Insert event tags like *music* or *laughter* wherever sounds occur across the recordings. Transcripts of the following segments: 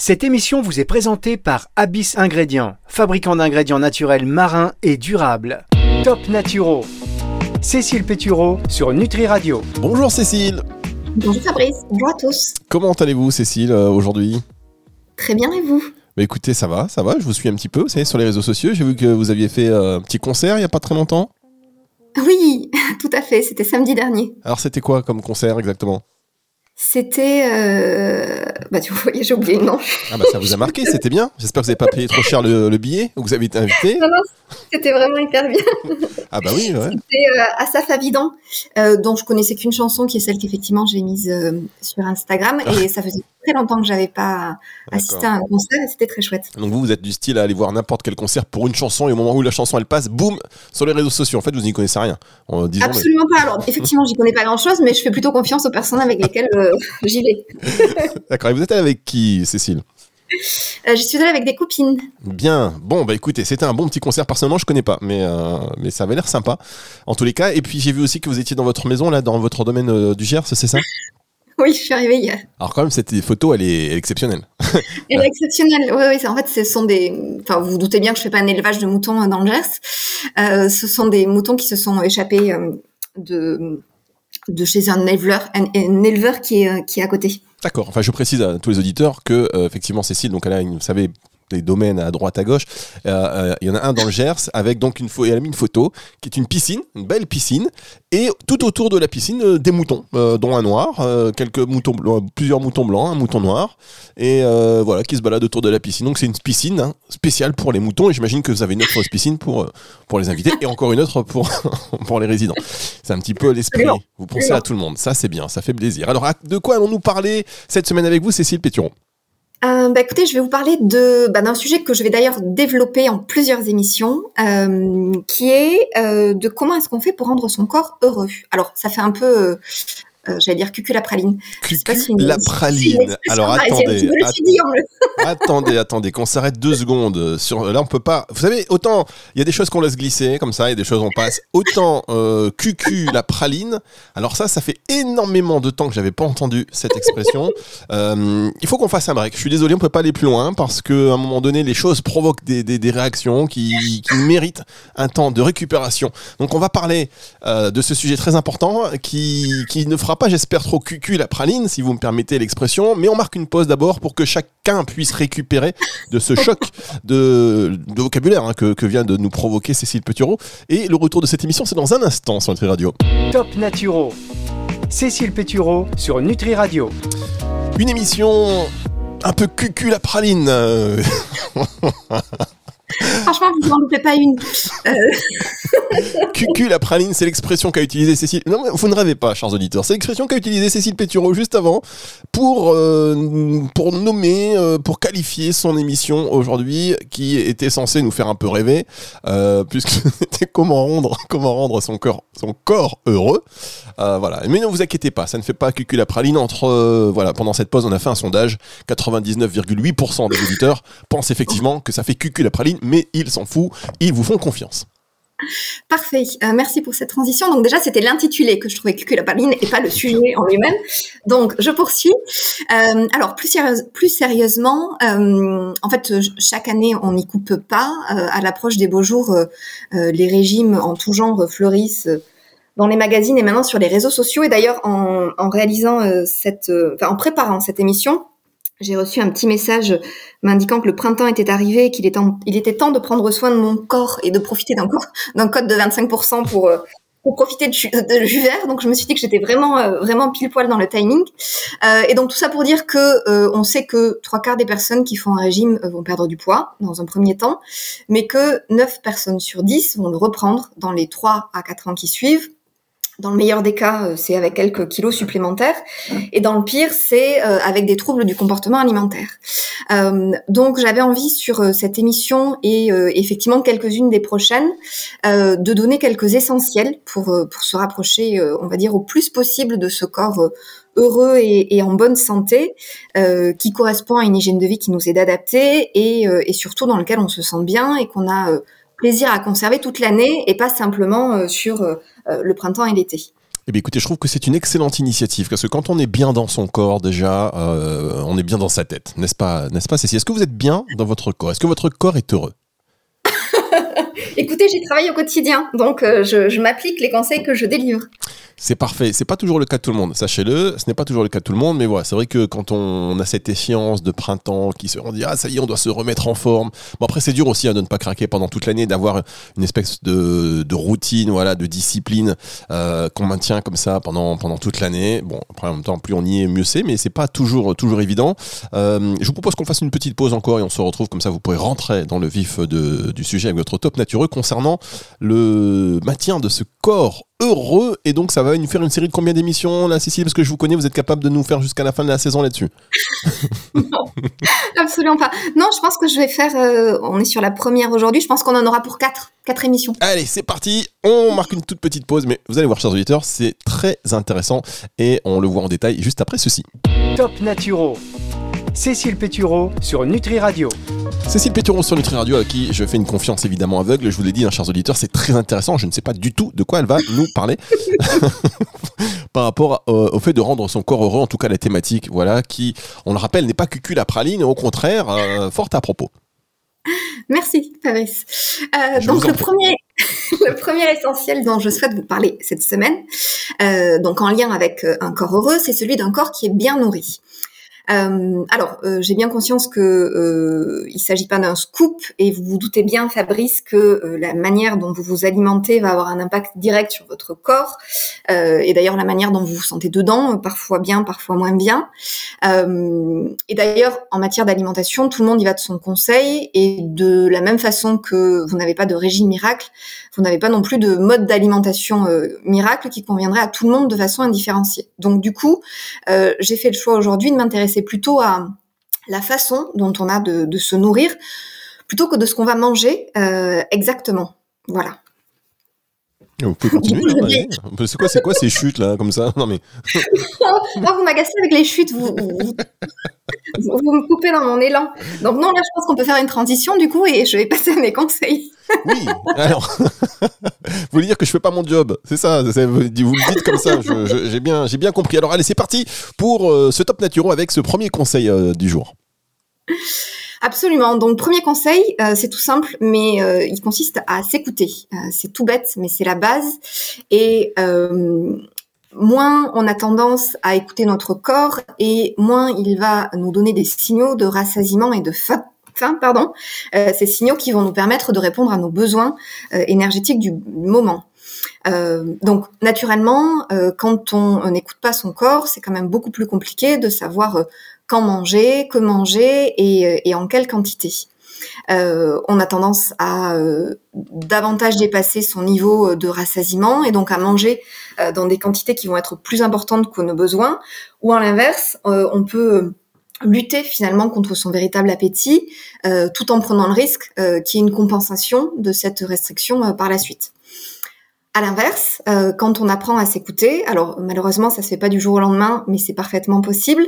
Cette émission vous est présentée par Abyss Ingrédients, fabricant d'ingrédients naturels marins et durables. Top Naturo. Cécile Pétureau sur Nutri Radio. Bonjour Cécile. Bonjour Fabrice, bonjour à tous. Comment allez-vous Cécile euh, aujourd'hui? Très bien et vous? Bah écoutez, ça va, ça va, je vous suis un petit peu, vous savez, sur les réseaux sociaux, j'ai vu que vous aviez fait euh, un petit concert il n'y a pas très longtemps. Oui, *laughs* tout à fait, c'était samedi dernier. Alors c'était quoi comme concert exactement? C'était. Euh... Bah, tu vois, *laughs* j'ai oublié le nom. Ah, bah, ça vous a marqué, c'était bien. J'espère que vous n'avez pas payé trop cher le, billet ou que vous avez été invité. Non, non, c'était vraiment hyper bien. Ah, bah oui, ouais. C'était euh, Asaf Avidan, euh, dont je connaissais qu'une chanson qui est celle qu'effectivement j'ai mise euh, sur Instagram. Et ça faisait très longtemps que j'avais pas assisté à un concert et c'était très chouette. Donc vous, vous êtes du style à aller voir n'importe quel concert pour une chanson et au moment où la chanson elle passe, boum, sur les réseaux sociaux. En fait, vous n'y connaissez rien. Absolument pas. Alors effectivement, j'y connais pas grand chose, mais je fais plutôt confiance aux personnes avec lesquelles euh, *laughs* j'y vais. *laughs* D'accord. Et vous êtes avec qui, Cécile? Euh, je suis allée avec des copines. Bien. Bon, bah écoutez, c'était un bon petit concert. Personnellement, je connais pas, mais, euh, mais ça avait l'air sympa. En tous les cas. Et puis, j'ai vu aussi que vous étiez dans votre maison, là, dans votre domaine du Gers, c'est ça? *laughs* Oui, je suis arrivée hier. Alors quand même, cette photo, elle est, exceptionnelle. elle est exceptionnelle. Oui, oui. En fait, ce sont des. Enfin, vous, vous doutez bien que je fais pas un élevage de moutons dans le Gers. Euh, ce sont des moutons qui se sont échappés euh, de de chez un éleveur, un, éleveur qui est, qui est à côté. D'accord. Enfin, je précise à tous les auditeurs que euh, effectivement Cécile, donc elle a, une, vous savez, des domaines à droite à gauche. Euh, euh, il y en a un dans le Gers avec donc une, elle a mis une photo qui est une piscine, une belle piscine, et tout autour de la piscine euh, des moutons, dont un noir, quelques moutons plusieurs moutons blancs, un mouton noir, et voilà qui se balade autour de la piscine. Donc c'est une piscine hein, spéciale pour les moutons. Et j'imagine que vous avez une autre piscine pour pour les invités et encore une autre pour *laughs* pour les résidents. C'est un petit peu l'esprit. Vous pensez à tout le monde. Ça c'est bien, ça fait plaisir. Alors de quoi allons-nous parler cette semaine avec vous, Cécile Péturon euh, bah, écoutez, je vais vous parler de bah, d'un sujet que je vais d'ailleurs développer en plusieurs émissions, euh, qui est euh, de comment est-ce qu'on fait pour rendre son corps heureux. Alors, ça fait un peu j'allais dire cucu la praline. Cucu la praline. Alors attendez, *laughs* attendez, attendez, qu'on s'arrête deux secondes. Sur, là, on peut pas. Vous savez, autant il y a des choses qu'on laisse glisser comme ça, a des choses on passe. Autant euh, cucu la praline. Alors ça, ça fait énormément de temps que j'avais pas entendu cette expression. *laughs* Euh, il faut qu'on fasse un break. Je suis désolé, on peut pas aller plus loin parce que à un moment donné, les choses provoquent des, des, des réactions qui, qui, méritent un temps de récupération. Donc on va parler euh, de ce sujet très important qui, qui ne fera pas, j'espère, trop cucu la praline, si vous me permettez l'expression, mais on marque une pause d'abord pour que chacun puisse récupérer de ce choc de, vocabulaire hein, que, vient de nous provoquer Cécile Petitot. Et le retour de cette émission, c'est dans un instant sur Nutri Radio. Top Naturo. Cécile Pétureau sur Nutri Radio. Une émission un peu cucu la praline. *laughs* Franchement, vous n'en loupez pas une. Euh... Cucu, la praline, c'est l'expression qu'a utilisée Cécile. Non, vous ne rêvez pas, chers auditeurs. C'est l'expression qu'a utilisée Cécile Pétureau juste avant pour, euh, nommer, euh, pour qualifier son émission aujourd'hui qui était censée nous faire un peu rêver, puisque *laughs* c'était comment rendre, son corps heureux. voilà. Mais ne vous inquiétez pas, ça ne fait pas Cucu la praline. Entre, voilà, pendant cette pause, on a fait un sondage. 99,8% des auditeurs pensent effectivement que ça fait Cucu la praline mais ils s'en foutent, ils vous font confiance. Parfait, euh, merci pour cette transition. Donc déjà, c'était l'intitulé que je trouvais cuculapaline et pas le sujet en lui-même. Donc je poursuis. Euh, alors plus, sérieusement, euh, en fait, chaque année, on n'y coupe pas. à l'approche des beaux jours, les régimes en tout genre fleurissent dans les magazines et maintenant sur les réseaux sociaux. Et d'ailleurs, en, réalisant cette, en préparant cette émission, j'ai reçu un petit message m'indiquant que le printemps était arrivé et qu'il était, il était temps de prendre soin de mon corps et de profiter d'un, code de 25% pour, euh, pour profiter de, jus vert. Donc je me suis dit que j'étais vraiment euh, vraiment pile poil dans le timing. Euh, et donc tout ça pour dire que on sait que trois quarts des personnes qui font un régime vont perdre du poids dans un premier temps, mais que 9 personnes sur 10 vont le reprendre dans les 3 à 4 ans qui suivent dans le meilleur des cas, euh, c'est avec quelques kilos supplémentaires, et dans le pire, c'est euh, avec des troubles du comportement alimentaire. Euh, donc, j'avais envie sur cette émission et effectivement quelques-unes des prochaines de donner quelques essentiels pour pour se rapprocher, on va dire, au plus possible de ce corps heureux et, et, en bonne santé, qui correspond à une hygiène de vie qui nous est adaptée et, et surtout dans lequel on se sent bien et qu'on a plaisir à conserver toute l'année et pas simplement sur euh, le printemps et l'été. Eh bien, écoutez, je trouve que c'est une excellente initiative parce que quand on est bien dans son corps, déjà, euh, on est bien dans sa tête, n'est-ce pas, n'est-ce pas, Cécile? Est-ce que vous êtes bien dans votre corps? Est-ce que votre corps est heureux? *laughs* Écoutez, j'y travaille au quotidien, donc euh, je m'applique les conseils que je délivre. C'est parfait. C'est pas toujours le cas de tout le monde. Sachez-le, ce n'est pas toujours le cas de tout le monde, mais voilà, c'est vrai que quand on, a cette échéance de printemps qui se, on dit ah ça y est, on doit se remettre en forme. Bon après c'est dur aussi hein, de ne pas craquer pendant toute l'année, d'avoir une espèce de, routine, voilà, de discipline euh, qu'on maintient comme ça pendant pendant toute l'année. Bon après en même temps plus on y est mieux c'est, mais c'est pas toujours toujours évident. Euh, je vous propose qu'on fasse une petite pause encore et on se retrouve comme ça. Vous pourrez rentrer dans le vif du sujet avec votre top natureux concernant le maintien de ce heureux. Et donc, ça va nous faire une série de combien d'émissions, là, Cécile Parce que je vous connais, vous êtes capable de nous faire jusqu'à la fin de la saison là-dessus. *laughs* non, absolument pas. Non, je pense que je vais faire. Euh, on est sur la première aujourd'hui. Je pense qu'on en aura pour quatre, quatre émissions. Allez, c'est parti. On marque une toute petite pause, mais vous allez voir, chers auditeurs, c'est très intéressant et on le voit en détail juste après ceci. Top Naturo. Cécile Pétureau sur Nutri Radio. Cécile Pétureau sur Nutri Radio, à qui je fais une confiance évidemment aveugle. Je vous l'ai dit, hein, chers auditeurs, c'est très intéressant. Je ne sais pas du tout de quoi elle va nous parler *laughs* par rapport euh, au fait de rendre son corps heureux, en tout cas la thématique, voilà, qui, on le rappelle, n'est pas cucul la praline, au contraire, euh, fort à propos. Merci, Paris. Euh, donc le premier, *laughs* le premier essentiel dont je souhaite vous parler cette semaine, donc en lien avec un corps heureux, c'est celui d'un corps qui est bien nourri. Euh, alors, euh, j'ai bien conscience que euh, il s'agit pas d'un scoop et vous vous doutez bien, Fabrice, que euh, la manière dont vous vous alimentez va avoir un impact direct sur votre corps et d'ailleurs la manière dont vous vous sentez dedans, parfois bien, parfois moins bien. et d'ailleurs, en matière d'alimentation, tout le monde y va de son conseil et de la même façon que vous n'avez pas de régime miracle, vous n'avez pas non plus de mode d'alimentation miracle qui conviendrait à tout le monde de façon indifférenciée. Donc du coup, j'ai fait le choix aujourd'hui de m'intéresser plutôt à la façon dont on a de, se nourrir plutôt que de ce qu'on va manger euh, exactement. Voilà. Vous pouvez continuer. Hein, c'est quoi, c'est quoi ces chutes là, comme ça? Non mais. *laughs* vous m'agacez avec les chutes. Vous, vous, me coupez dans mon élan. Donc non, là, je pense qu'on peut faire une transition du coup, et je vais passer à mes conseils. oui. Alors, *laughs* vous voulez dire que je fais pas mon job C'est ça? Vous me dites comme ça. J'ai bien, j'ai bien compris. Alors allez, c'est parti pour euh, ce top naturo avec ce premier conseil euh, du jour. Absolument. Donc premier conseil, euh, c'est tout simple, mais euh, il consiste à s'écouter. Euh, c'est tout bête, mais c'est la base. Et moins on a tendance à écouter notre corps, et moins il va nous donner des signaux de rassasiement et de faim. pardon, ces signaux qui vont nous permettre de répondre à nos besoins énergétiques du moment. donc naturellement, quand on n'écoute pas son corps, c'est quand même beaucoup plus compliqué de savoir quand manger, que manger et, et en quelle quantité. Euh, on a tendance à euh, davantage dépasser son niveau de rassasiement et donc à manger euh, dans des quantités qui vont être plus importantes que nos besoins, ou à l'inverse, euh, on peut lutter finalement contre son véritable appétit tout en prenant le risque qu'il y ait une compensation de cette restriction par la suite. À l'inverse, euh, quand on apprend à s'écouter, alors malheureusement ça se fait pas du jour au lendemain, mais c'est parfaitement possible.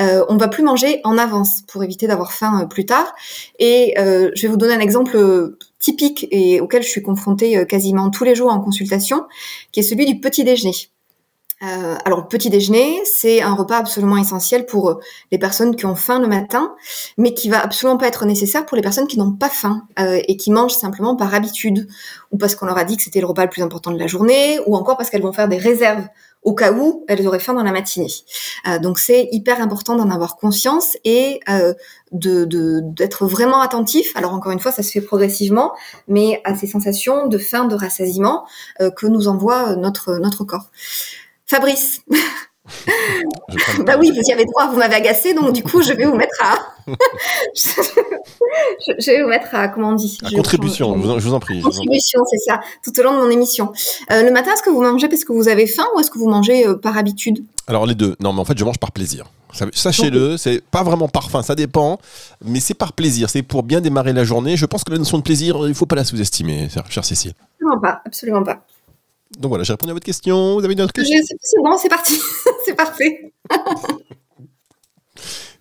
Euh, on va plus manger en avance pour éviter d'avoir faim euh, plus tard. Et euh, je vais vous donner un exemple typique et auquel je suis confrontée quasiment tous les jours en consultation, qui est celui du petit déjeuner. Euh, alors, petit déjeuner, c'est un repas absolument essentiel pour euh, les personnes qui ont faim le matin, mais qui va absolument pas être nécessaire pour les personnes qui n'ont pas faim euh, et qui mangent simplement par habitude, ou parce qu'on leur a dit que c'était le repas le plus important de la journée, ou encore parce qu'elles vont faire des réserves au cas où elles auraient faim dans la matinée. donc, c'est hyper important d'en avoir conscience et de d'être vraiment attentif. Alors, encore une fois, ça se fait progressivement, mais à ces sensations de faim, de rassasiement que nous envoie notre notre corps. Fabrice. *laughs* bah oui, vous y avez droit, vous m'avez agacé, donc du coup, je vais vous mettre à. *laughs* je vais vous mettre à, comment on dit? À contribution, je vous en prie. Contribution, c'est ça, tout au long de mon émission. Euh, le matin, est-ce que vous mangez parce que vous avez faim ou est-ce que vous mangez euh, par habitude? Alors, les deux. Non, mais en fait, je mange par plaisir. Sachez-le, c'est pas vraiment par faim, ça dépend, mais c'est par plaisir, c'est pour bien démarrer la journée. Je pense que la notion de plaisir, il faut pas la sous-estimer, chère Cécile. Absolument pas, absolument pas. Donc voilà, j'ai répondu à votre question. Vous avez une autre question? C'est bon, c'est parti. *laughs* c'est parfait. *laughs*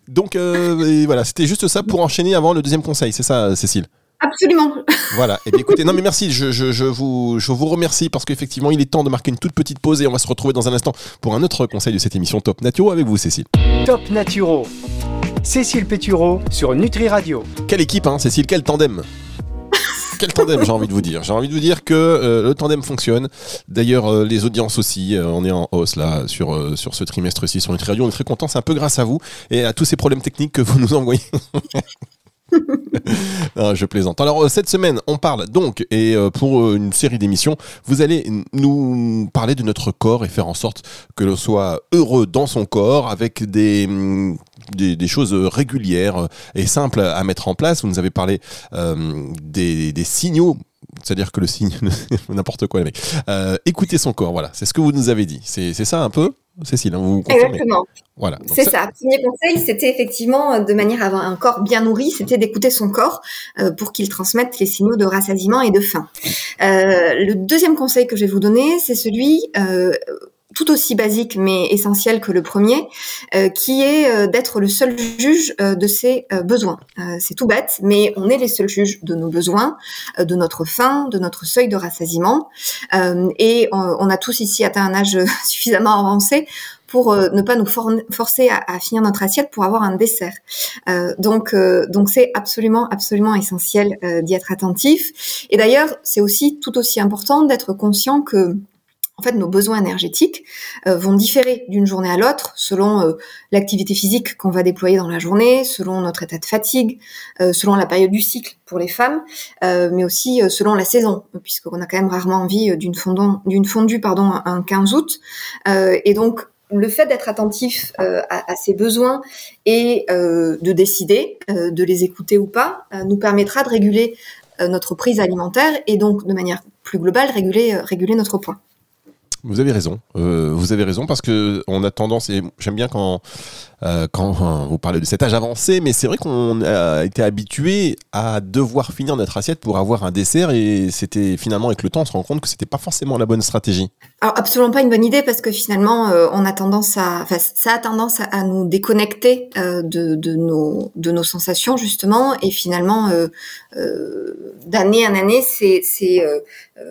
Donc euh, voilà, c'était juste ça pour enchaîner avant le deuxième conseil, c'est ça, Cécile? Absolument. *laughs* Voilà. Et eh écoutez, non mais merci. Je, je, vous, je vous remercie parce qu'effectivement, il est temps de marquer une toute petite pause et on va se retrouver dans un instant pour un autre conseil de cette émission Top Naturo avec vous, Cécile. Top Naturo. Cécile Pétureau sur Nutri Radio. Quelle équipe, hein, Cécile Quel tandem quel tandem, j'ai envie de vous dire. J'ai envie de vous dire que euh, le tandem fonctionne. D'ailleurs, euh, les audiences aussi, euh, on est en hausse là sur, sur ce trimestre-ci sur Nutri Radio. On est très content, c'est un peu grâce à vous et à tous ces problèmes techniques que vous nous envoyez. *laughs* non, *laughs* je plaisante. Alors cette semaine, on parle donc, et pour une série d'émissions, vous allez nous parler de notre corps et faire en sorte que l'on soit heureux dans son corps avec des hum, des, choses régulières et simples à mettre en place. Vous nous avez parlé euh, des, signaux c'est-à-dire que le signe, *laughs* n'importe quoi, les mecs. Euh, écoutez son corps, voilà, c'est ce que vous nous avez dit. C'est ça un peu, Cécile, hein, vous Exactement. Voilà. C'est ça. Premier conseil, c'était effectivement, de manière à avoir un corps bien nourri, c'était d'écouter son corps euh, pour qu'il transmette les signaux de rassasiement et de faim. le deuxième conseil que je vais vous donner, c'est celui tout aussi basique mais essentiel que le premier, euh, qui est euh, d'être le seul juge euh, de ses besoins. c'est tout bête, mais on est les seuls juges de nos besoins, de notre faim, de notre seuil de rassasiement, et on, a tous ici atteint un âge *laughs* suffisamment avancé pour ne pas nous forcer à, à, finir notre assiette pour avoir un dessert. donc, donc c'est absolument, absolument essentiel d'y être attentif. Et d'ailleurs, c'est aussi tout aussi important d'être conscient que en fait, nos besoins énergétiques euh, vont différer d'une journée à l'autre selon euh, l'activité physique qu'on va déployer dans la journée, selon notre état de fatigue, euh, selon la période du cycle pour les femmes, mais aussi selon la saison, puisqu'on a quand même rarement envie d'une fondue pardon un 15 août. et donc le fait d'être attentif à, ces besoins et de décider de les écouter ou pas nous permettra de réguler notre prise alimentaire et donc de manière plus globale réguler notre poids. Vous avez raison. Euh, vous avez raison parce que on a tendance et j'aime bien quand euh, quand vous parlez de cet âge avancé, mais c'est vrai qu'on a été habitué à devoir finir notre assiette pour avoir un dessert et c'était finalement avec le temps on se rend compte que c'était pas forcément la bonne stratégie. Alors absolument pas une bonne idée parce que finalement euh, on a tendance à, ça a tendance à, nous déconnecter de, de, nos de nos sensations justement et finalement d'année en année c'est c'est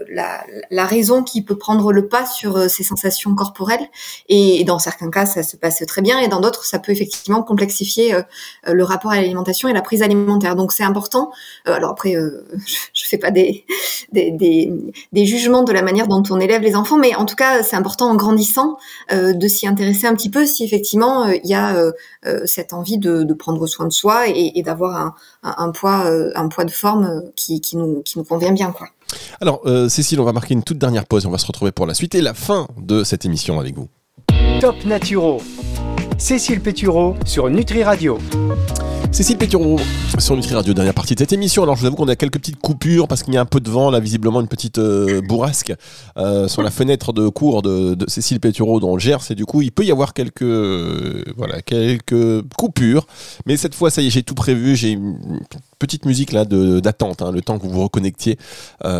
la, la raison qui peut prendre le pas ces sensations corporelles et dans certains cas ça se passe très bien et dans d'autres ça peut effectivement complexifier euh, euh, le rapport à l'alimentation et la prise alimentaire. Donc c'est important. Euh, alors après, *laughs* je, fais pas des, des, des, jugements de la manière dont on élève les enfants, mais en tout cas c'est important en grandissant de s'y intéresser un petit peu si effectivement il y a cette envie de, prendre soin de soi et, d'avoir un, un, poids un poids de forme qui, qui nous qui nous convient bien quoi. Alors Cécile, on va marquer une toute dernière pause. On va se retrouver pour la suite et la fin de cette émission avec vous. Top Naturo Cécile Pétureau sur Nutri Radio. Cécile Pétureau sur Nutri Radio, dernière partie de cette émission. Alors je vous avoue qu'on a quelques petites coupures parce qu'il y a un peu de vent, là visiblement une petite euh, bourrasque euh, sur la fenêtre de cours de, Cécile Pétureau dans le Gers et du coup il peut y avoir quelques euh, voilà quelques coupures. Mais cette fois ça y est j'ai tout prévu, j'ai une petite musique là d'attente, hein, le temps que vous vous reconnectiez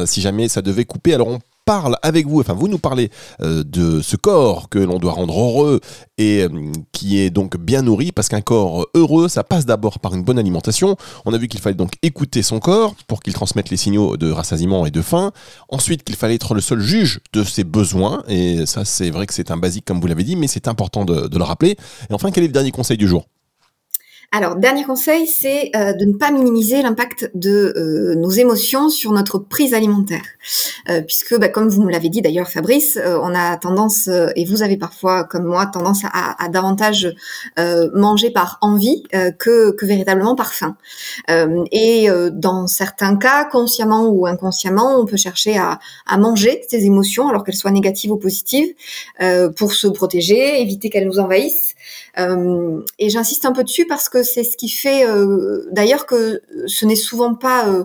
si jamais ça devait couper. Alors on parle avec vous, enfin vous nous parlez euh, de ce corps que l'on doit rendre heureux et euh, qui est donc bien nourri, parce qu'un corps heureux, ça passe d'abord par une bonne alimentation. On a vu qu'il fallait donc écouter son corps pour qu'il transmette les signaux de rassasiement et de faim. Ensuite, qu'il fallait être le seul juge de ses besoins, et ça c'est vrai que c'est un basique comme vous l'avez dit, mais c'est important de, de le rappeler. Et enfin, quel est le dernier conseil du jour? Alors, dernier conseil, c'est euh, de ne pas minimiser l'impact de euh, nos émotions sur notre prise alimentaire. Euh, puisque, bah, comme vous me l'avez dit d'ailleurs, Fabrice, on a tendance, et vous avez parfois, comme moi, tendance à, davantage manger par envie que, véritablement par faim. et dans certains cas, consciemment ou inconsciemment, on peut chercher à manger ces émotions, alors qu'elles soient négatives ou positives, pour se protéger, éviter qu'elles nous envahissent. Euh, et j'insiste un peu dessus parce que c'est ce qui fait euh, d'ailleurs que ce n'est souvent pas euh,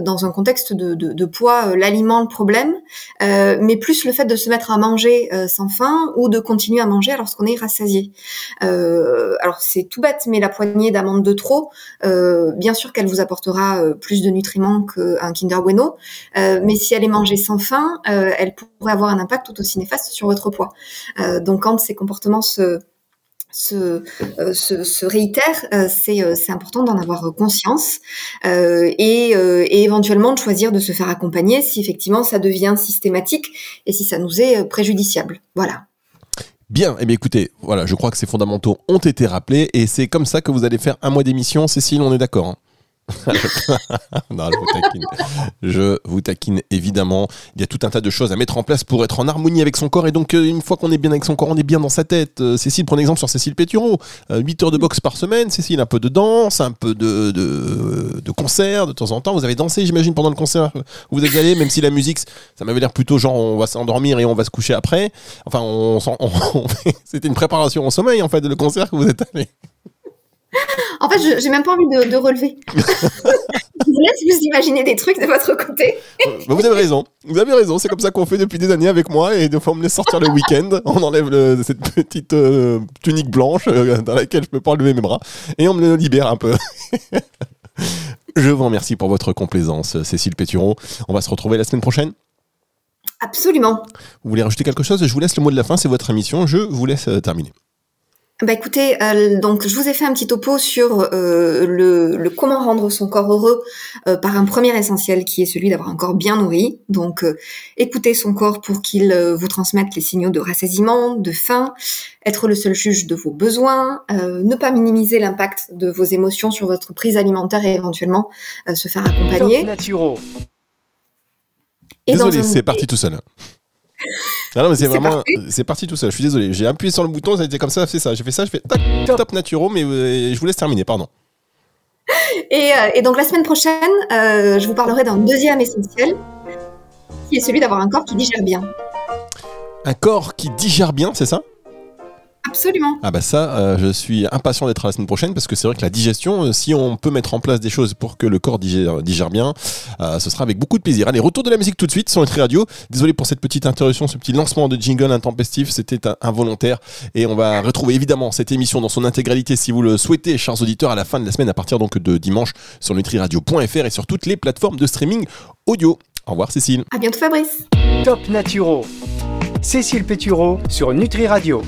dans un contexte de, poids l'aliment le problème, mais plus le fait de se mettre à manger sans faim ou de continuer à manger lorsqu'on est rassasié. alors c'est tout bête, mais la poignée d'amandes de trop, bien sûr qu'elle vous apportera plus de nutriments qu'un Kinder Bueno, mais si elle est mangée sans faim, elle pourrait avoir un impact tout aussi néfaste sur votre poids. donc quand ces comportements se se, se, réitère, c'est important d'en avoir conscience et, et, éventuellement de choisir de se faire accompagner si effectivement ça devient systématique et si ça nous est préjudiciable. Voilà. Bien, eh bien écoutez, voilà, je crois que ces fondamentaux ont été rappelés et c'est comme ça que vous allez faire un mois d'émission. Cécile, on est d'accord hein? *laughs* je vous taquine. Évidemment. Il y a tout un tas de choses à mettre en place pour être en harmonie avec son corps. Et donc, euh, une fois qu'on est bien avec son corps, on est bien dans sa tête. Euh, Cécile, prenez exemple sur Cécile Pétureau. 8 euh, heures de boxe par semaine. Cécile, un peu de danse, un peu de, de, de concert de temps en temps. Vous avez dansé, j'imagine, pendant le concert où vous êtes allé, même si la musique, ça m'avait l'air plutôt genre on va s'endormir et on va se coucher après. Enfin, on, *laughs* c'était une préparation au sommeil, en fait, le concert que vous êtes allé. En fait, j'ai même pas envie de, relever. *laughs* je vous laisse vous imaginer des trucs de votre côté. Bah, vous avez raison. Vous avez raison. C'est comme ça qu'on fait depuis des années avec moi. Et des fois, on me laisse sortir le week-end. On enlève cette petite euh, tunique blanche euh, dans laquelle je peux pas enlever mes bras. Et on me libère un peu. *laughs* je vous remercie pour votre complaisance, Cécile Péturon. On va se retrouver la semaine prochaine. Absolument. Vous voulez rajouter quelque chose? Je vous laisse le mot de la fin. C'est votre émission. Je vous laisse euh, terminer. Bah écoutez, euh, donc je vous ai fait un petit topo sur euh, le, comment rendre son corps heureux euh, par un premier essentiel qui est celui d'avoir un corps bien nourri. Donc écoutez son corps pour qu'il vous transmette les signaux de rassasiement, de faim, être le seul juge de vos besoins, ne pas minimiser l'impact de vos émotions sur votre prise alimentaire et éventuellement se faire accompagner. Désolé, c'est parti tout seul. Ah non, mais c'est vraiment. C'est parti tout seul. Je suis désolé. J'ai appuyé sur le bouton, ça a été comme ça, c'est ça. J'ai fait ça, je fais tac, top, naturo, mais euh, je vous laisse terminer, pardon. Et, euh, donc la semaine prochaine, euh, je vous parlerai d'un deuxième essentiel, qui est celui d'avoir un corps qui digère bien. Un corps qui digère bien, c'est ça? Absolument. Ah bah ça, euh, je suis impatient d'être à la semaine prochaine parce que c'est vrai que la digestion, euh, si on peut mettre en place des choses pour que le corps digère, digère bien, euh, ce sera avec beaucoup de plaisir. Allez, retour de la musique tout de suite sur Nutri Radio. Désolé pour cette petite interruption, ce petit lancement de jingle intempestif, c'était involontaire et on va retrouver évidemment cette émission dans son intégralité si vous le souhaitez, chers auditeurs, à la fin de la semaine à partir donc de dimanche sur nutriradio.fr et sur toutes les plateformes de streaming audio. Au revoir Cécile. À bientôt Fabrice. Top Naturo. Cécile Pétureau sur Nutri Radio.